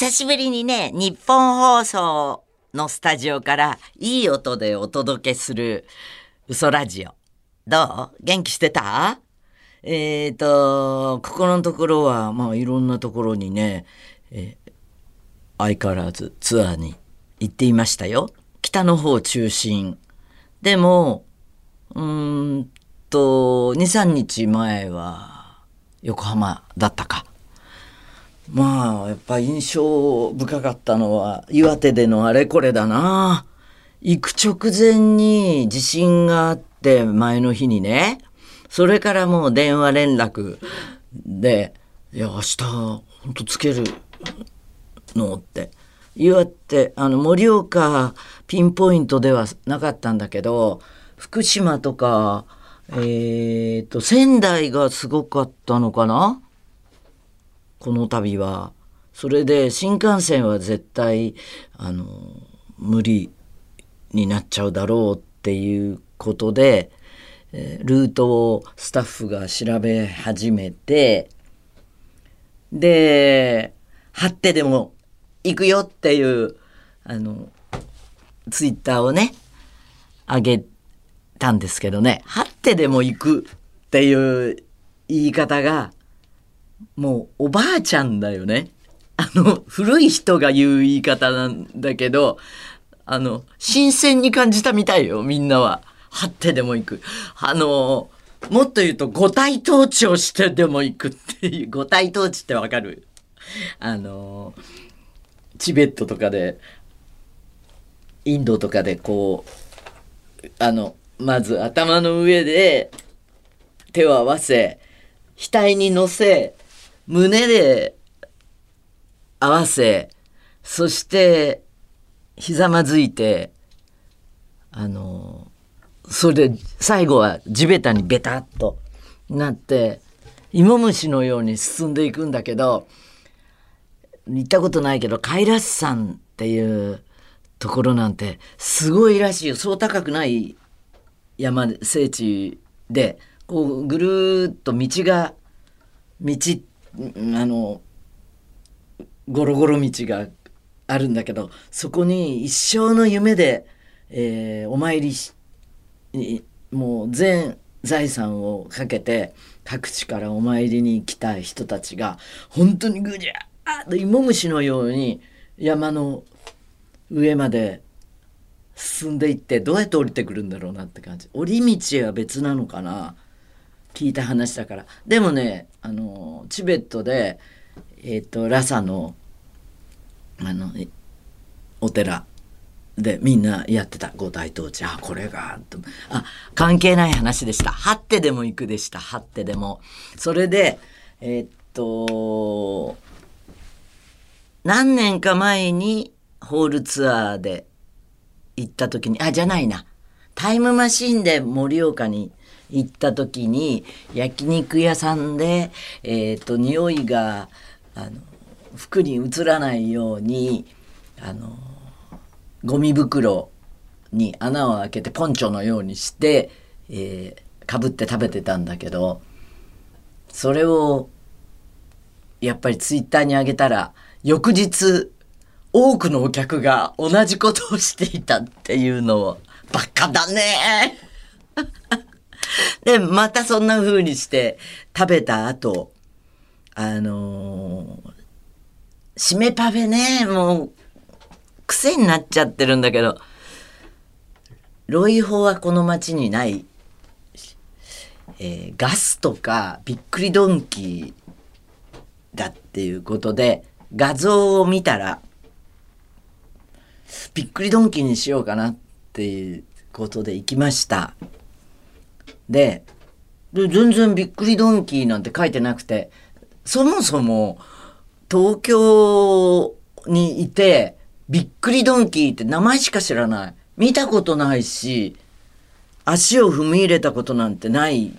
久しぶりにね、日本放送のスタジオからいい音でお届けする嘘ラジオ。どう？元気してた？えっ、ー、と、ここのところは、まあいろんなところにね、え、相変わらずツアーに行っていましたよ。北の方中心。でも、うーんと、2、3日前は横浜だったか。まあやっぱ印象深かったのは岩手でのあれこれだな。行く直前に地震があって前の日にね。それからもう電話連絡で「いや明日本当つけるの?」って。岩手あの盛岡ピンポイントではなかったんだけど福島とかえっ、ー、と仙台がすごかったのかな。この度は。それで新幹線は絶対あの無理になっちゃうだろうっていうことで、えルートをスタッフが調べ始めてで貼ってでも行くよっていうあのツイッターをね上げたんですけどね貼ってでも行くっていう言い方がもうおばあちゃんだよね。あの、古い人が言う言い方なんだけど、あの、新鮮に感じたみたいよ、みんなは。はってでも行く。あの、もっと言うと、五体統治をしてでも行くっていう、五体統治ってわかる？あの、チベットとかで、インドとかでこう、あの、まず頭の上で手を合わせ、額に乗せ、胸で合わせそしてひざまずいてあのそれで最後は地べたにベタっとなって芋虫のように進んでいくんだけど行ったことないけどカイラス山っていうところなんてすごいらしいよ。そう高くない山聖地でこうぐるっと道が道ってあのゴロゴロ道があるんだけどそこに一生の夢で、えー、お参りしもう全財産をかけて各地からお参りに来た人たちが本当にぐじゃーっと芋虫のように山の上まで進んでいってどうやって降りてくるんだろうなって感じ。降り道は別なのかな。聞いた話だから。でもねあのチベットで、えーと、ラサのあのお寺でみんなやってた。五体統治あこれがあ関係ない話でした。はってでも行くでした。はってでも。それでえー、っと何年か前にホールツアーで行った時にあじゃないな。タイムマシンで盛岡に行った時に焼肉屋さんで、えーと、匂いがあの服に移らないようにあのゴミ袋に穴を開けてポンチョのようにして、えー、かぶって食べてたんだけどそれをやっぱりツイッターに上げたら翌日多くのお客が同じことをしていたっていうのをバカだねで、またそんな風にして食べた後、あのー、締めパフェね、もう、癖になっちゃってるんだけど、ロイホはこの町にない、えー、ガスとかびっくりドンキーだっていうことで、画像を見たら、びっくりドンキーにしようかなっていうことで行きました。で全然びっくりドンキーなんて書いてなくてそもそも東京にいてびっくりドンキーって名前しか知らない見たことないし足を踏み入れたことなんてない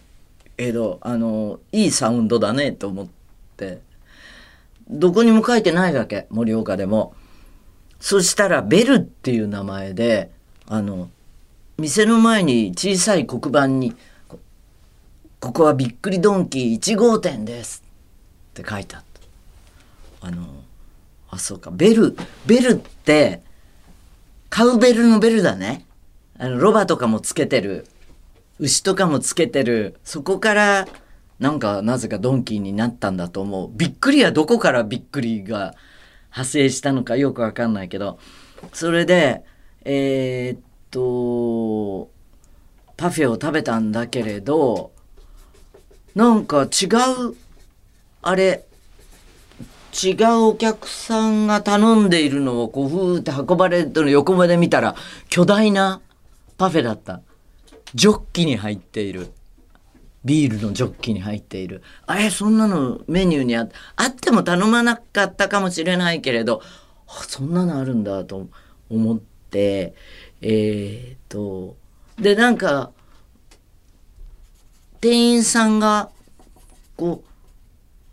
けどあのいいサウンドだねと思ってどこにも書いてないわけ盛岡でも。そしたらベルっていう名前であの店の前に小さい黒板にここはびっくりドンキー1号店です」って書いてあった。あのあそうか。ベルベルってカウベルのベルだね。あのロバとかもつけてる。牛とかもつけてる。そこからなんかなぜかドンキーになったんだと思う。びっくりはどこからびっくりが派生したのかよくわかんないけど。それでえー、っとパフェを食べたんだけれどなんか違うあれ違うお客さんが頼んでいるのをこうふーって運ばれるの横目で見たら巨大なパフェだった。ジョッキに入っている。ビールのジョッキに入っている。あれそんなのメニューにあっても頼まなかったかもしれないけれどそんなのあるんだと思ってえー、っとでなんか店員さんがこ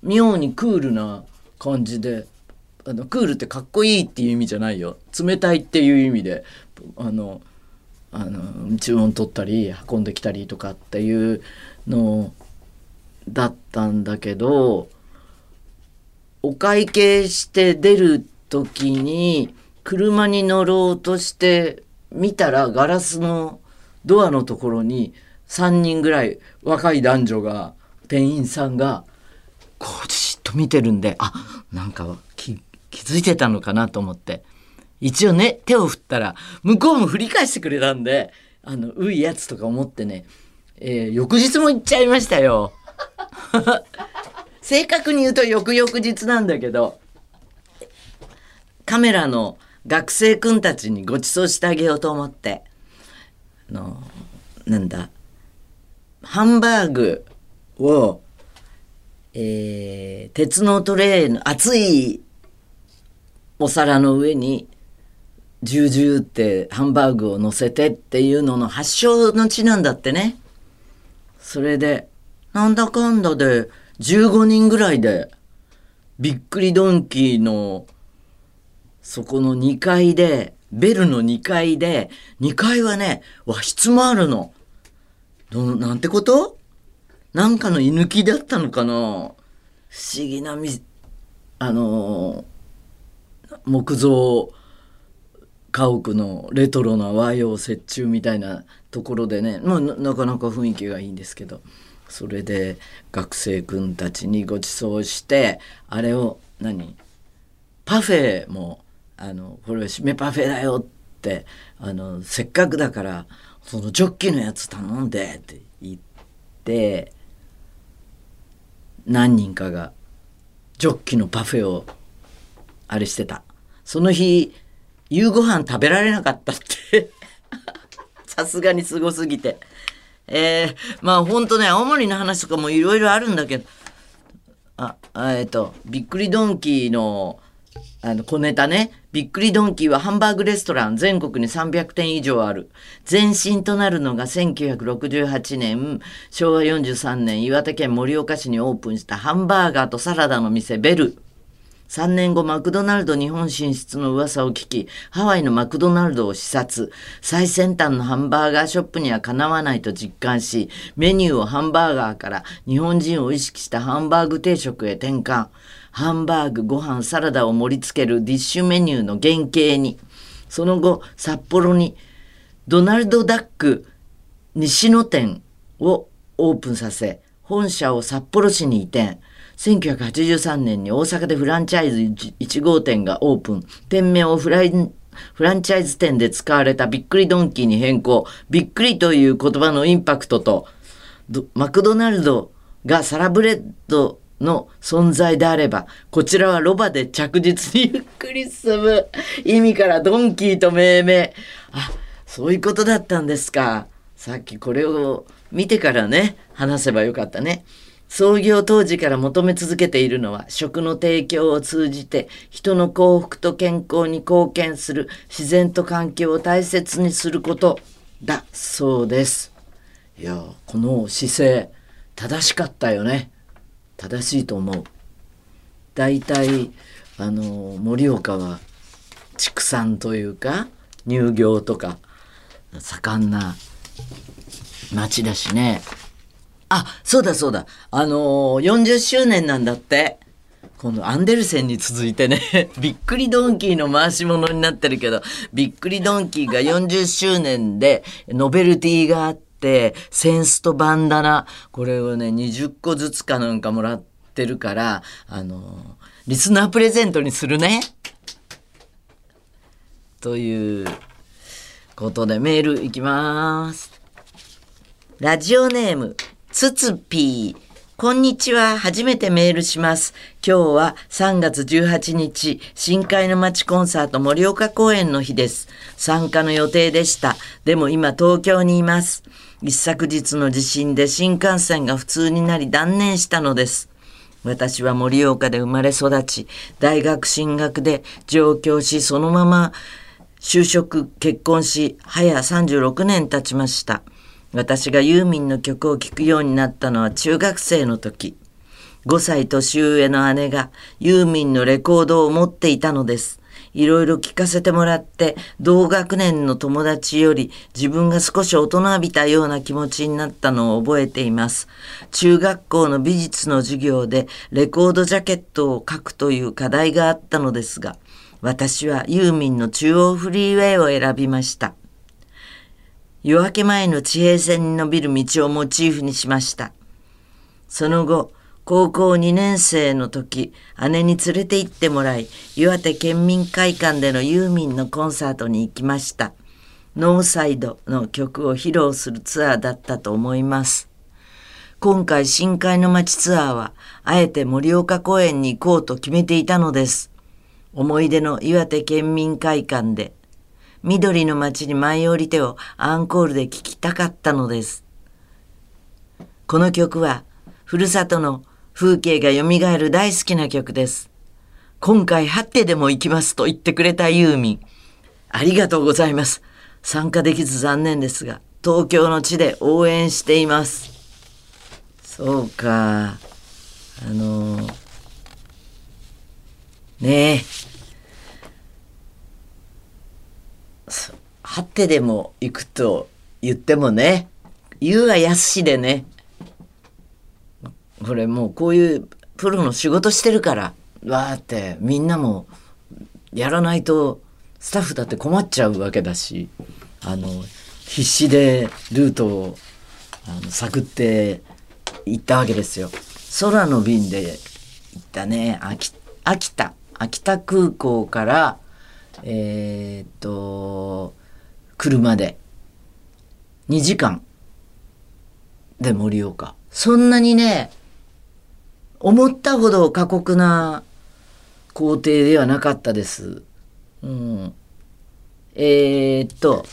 う妙にクールな感じであのクールってかっこいいっていう意味じゃないよ。冷たいっていう意味であのあの注文取ったり運んできたりとかっていうのだったんだけどお会計して出る時に車に乗ろうとして見たらガラスのドアのところに3人ぐらい若い男女が店員さんがこうじっと見てるんであなんか気気づいてたのかなと思って。一応ね手を振ったら向こうも振り返してくれたんであのういやつとか思ってね、えー、翌日も行っちゃいましたよ。正確に言うと翌々日なんだけどカメラの学生くんたちにご馳走してあげようと思って。あのなんだハンバーグを、えー、鉄のトレーの熱いお皿の上にジュージューってハンバーグを乗せてっていうのの発祥の地なんだってね。それで、なんだかんだで15人ぐらいで、びっくりドンキーのそこの2階で、ベルの2階で、2階はね、和室もあるの。どなんてこと？なんかの居抜きだったのかな？不思議なみ、あのー、木造家屋のレトロな和洋折衷みたいなところでね、まあ、なかなか雰囲気がいいんですけど。それで学生君たちにご馳走してあれを何？パフェもあのこれは締めパフェだよってあのせっかくだからそのジョッキのやつ頼んでって言って何人かがジョッキのパフェをあれしてた。その日夕ご飯食べられなかったって。さすがにすごすぎて。えー、まあほんとね青森の話とかもいろいろあるんだけど。あえっ、ー、とびっくりドンキーのあの小ネタねびっくりドンキーはハンバーグレストラン全国に300店以上ある。前身となるのが1968年、昭和43年、岩手県盛岡市にオープンしたハンバーガーとサラダの店ベル。3年後、マクドナルド日本進出の噂を聞き、ハワイのマクドナルドを視察。最先端のハンバーガーショップにはかなわないと実感し、メニューをハンバーガーから日本人を意識したハンバーグ定食へ転換。ハンバーグ、ご飯、サラダを盛り付けるディッシュメニューの原型に、その後、札幌にドナルドダック西野店をオープンさせ、本社を札幌市に移転。1983年に大阪でフランチャイズ1号店がオープン。店名をフライフランチャイズ店で使われたびっくりドンキーに変更。びっくりという言葉のインパクトと、マクドナルドがサラブレッドの存在であれば、こちらはロバで着実にゆっくり進む 意味からドンキーと命名。あ、そういうことだったんですか。さっきこれを見てからね、話せばよかったね。創業当時から求め続けているのは食の提供を通じて人の幸福と健康に貢献する自然と環境を大切にすることだそうです。いや、この姿勢正しかったよね。正しいと思う。大体あの盛岡は畜産というか乳業とか盛んな町だしね。あそうだそうだ。あの40周年なんだって。このアンデルセンに続いてね。びっくりドンキーの回し物になってるけどびっくりドンキーが40周年でノベルティがあってセンスとバンダナこれをね20個ずつかなんかもらってるからあのリスナープレゼントにするね。ということでメールいきます。ラジオネーム、つつぴー。こんにちは。初めてメールします。今日は3月18日、深海の街コンサート盛岡公演の日です。参加の予定でした。でも今東京にいます。一昨日の地震で新幹線が普通になり断念したのです。私は盛岡で生まれ育ち、大学進学で上京し、そのまま就職、結婚し、早36年経ちました。私がユーミンの曲を聴くようになったのは中学生の時。5歳年上の姉がユーミンのレコードを持っていたのです。いろいろ聞かせてもらって、同学年の友達より自分が少し大人びたような気持ちになったのを覚えています。中学校の美術の授業でレコードジャケットを書くという課題があったのですが、私はユーミンの中央フリーウェイを選びました。夜明け前の地平線に伸びる道をモチーフにしました。その後、高校2年生の時、姉に連れて行ってもらい、岩手県民会館でのユーミンのコンサートに行きました。ノーサイドの曲を披露するツアーだったと思います。今回深海の街ツアーは、あえて盛岡公園に行こうと決めていたのです。思い出の岩手県民会館で、緑の街に舞い降りてをアンコールで聴きたかったのです。この曲は、ふるさとの風景が蘇る大好きな曲です。今回、はってでも行きますと言ってくれたユーミン。ありがとうございます。参加できず残念ですが、東京の地で応援しています。そうか。あのーねえ。はってでも行くと言ってもね、言うはやすしでね。これもうこういうプロの仕事してるから、わーってみんなもやらないとスタッフだって困っちゃうわけだし、あの、必死でルートをあの探って行ったわけですよ。空の便で行ったね、秋秋田、秋田空港から、えーっと、車で2時間で盛岡。そんなにね、思ったほど過酷な工程ではなかったです。うん。えー、っと、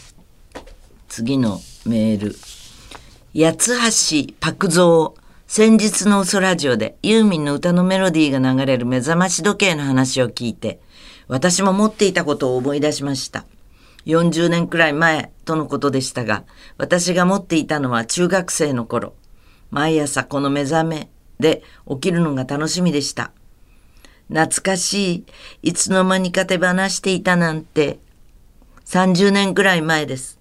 次のメール。八橋拓蔵。先日の嘘ラジオでユーミンの歌のメロディーが流れる目覚まし時計の話を聞いて、私も持っていたことを思い出しました。40年くらい前とのことでしたが、私が持っていたのは中学生の頃。毎朝この目覚めで起きるのが楽しみでした。懐かしい、いつの間にか手放していたなんて、30年くらい前です。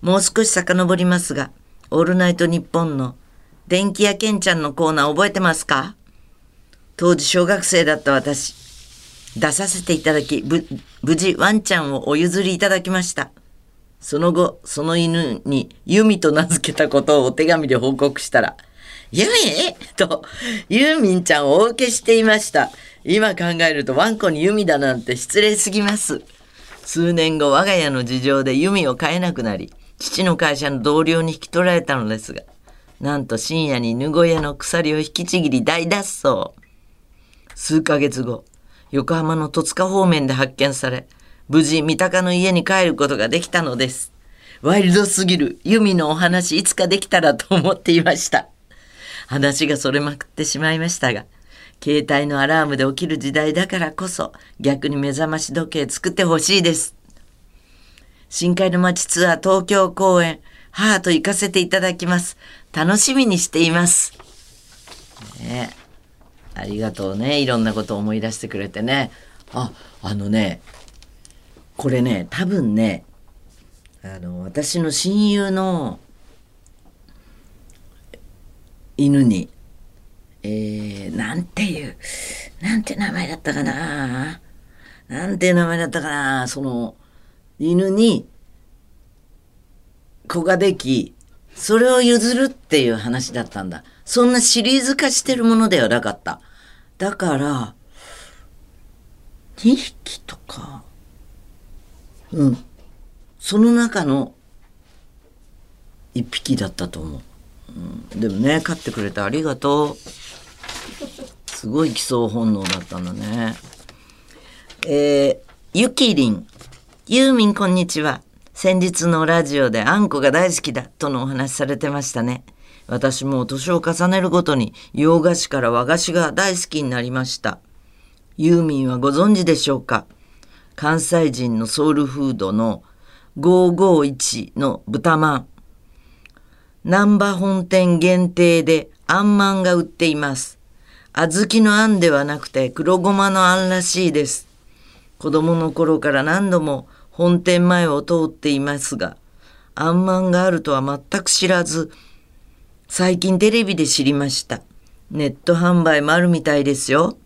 もう少し遡りますが、オールナイトニッポンの電気屋ケンちゃんのコーナー覚えてますか？当時小学生だった私。出させていただき、ぶ無事ワンちゃんをお譲りいただきました。その後、その犬にユミと名付けたことをお手紙で報告したら、ユミと、ユーミンちゃんをお受けしていました。今考えるとワンコにユミだなんて失礼すぎます。数年後、我が家の事情でユミを飼えなくなり、父の会社の同僚に引き取られたのですが、なんと深夜に犬小屋の鎖を引きちぎり大脱走。数ヶ月後、横浜の戸塚方面で発見され、無事三鷹の家に帰ることができたのです。ワイルドすぎるユミのお話いつかできたらと思っていました。話がそれまくってしまいましたが、携帯のアラームで起きる時代だからこそ逆に目覚まし時計作ってほしいです。深海の街ツアー東京公演、母と行かせていただきます。楽しみにしています。ねありがとうね。いろんなことを思い出してくれてね。あ、あのね、これね、多分ね、あの、私の親友の犬に、えー、なんていう、なんて名前だったかななんて名前だったかなその、犬に子ができ、それを譲るっていう話だったんだ。そんなシリーズ化してるものではなかった。だから、2匹とか、うん。その中の1匹だったと思う。でもね、飼ってくれてありがとう。すごい基礎本能だったんだね。えー、ゆきりん。ユーミンこんにちは。先日のラジオであんこが大好きだとのお話されてましたね。私も年を重ねるごとに洋菓子から和菓子が大好きになりました。ユーミンはご存知でしょうか？関西人のソウルフードの551の豚まん。南波本店限定であんまんが売っています。小豆のあんではなくて黒ごまのあんらしいです。子供の頃から何度も本店前を通っていますが、あんまんがあるとは全く知らず、最近テレビで知りました。ネット販売もあるみたいですよ。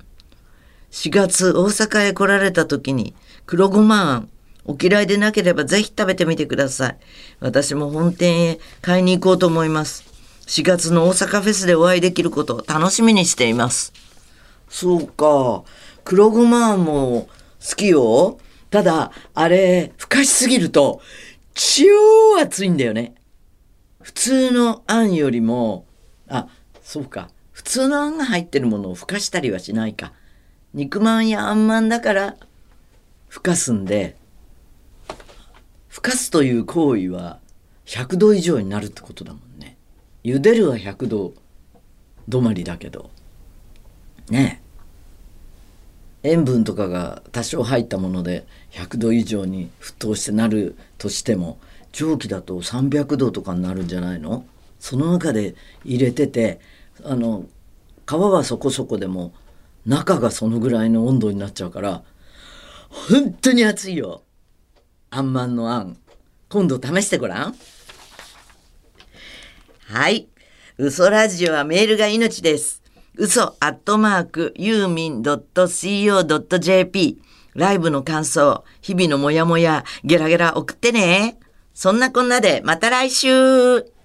4月大阪へ来られた時に黒ごまあんお嫌いでなければぜひ食べてみてください。私も本店へ買いに行こうと思います。4月の大阪フェスでお会いできることを楽しみにしています。そうか。黒ごまも好きよ。ただ、あれ、ふかしすぎると、超熱いんだよね。普通のあんよりも、あ、そうか。普通のあんが入ってるものをふかしたりはしないか。肉まんやあんまんだから、ふかすんで、ふかすという行為は100度以上になるってことだもんね。茹でるは100度止まりだけど。ね。塩分とかが多少入ったもので100度以上に沸騰してなるとしても蒸気だと300度とかになるんじゃないの？その中で入れててあの皮はそこそこでも中がそのぐらいの温度になっちゃうから本当に熱いよあんまんのあん今度試してごらん。はい。嘘ラジオはメールが命です。嘘アットマークユーミン .co.jp ライブの感想、日々のモヤモヤ、ゲラゲラ送ってね。そんなこんなでまた来週。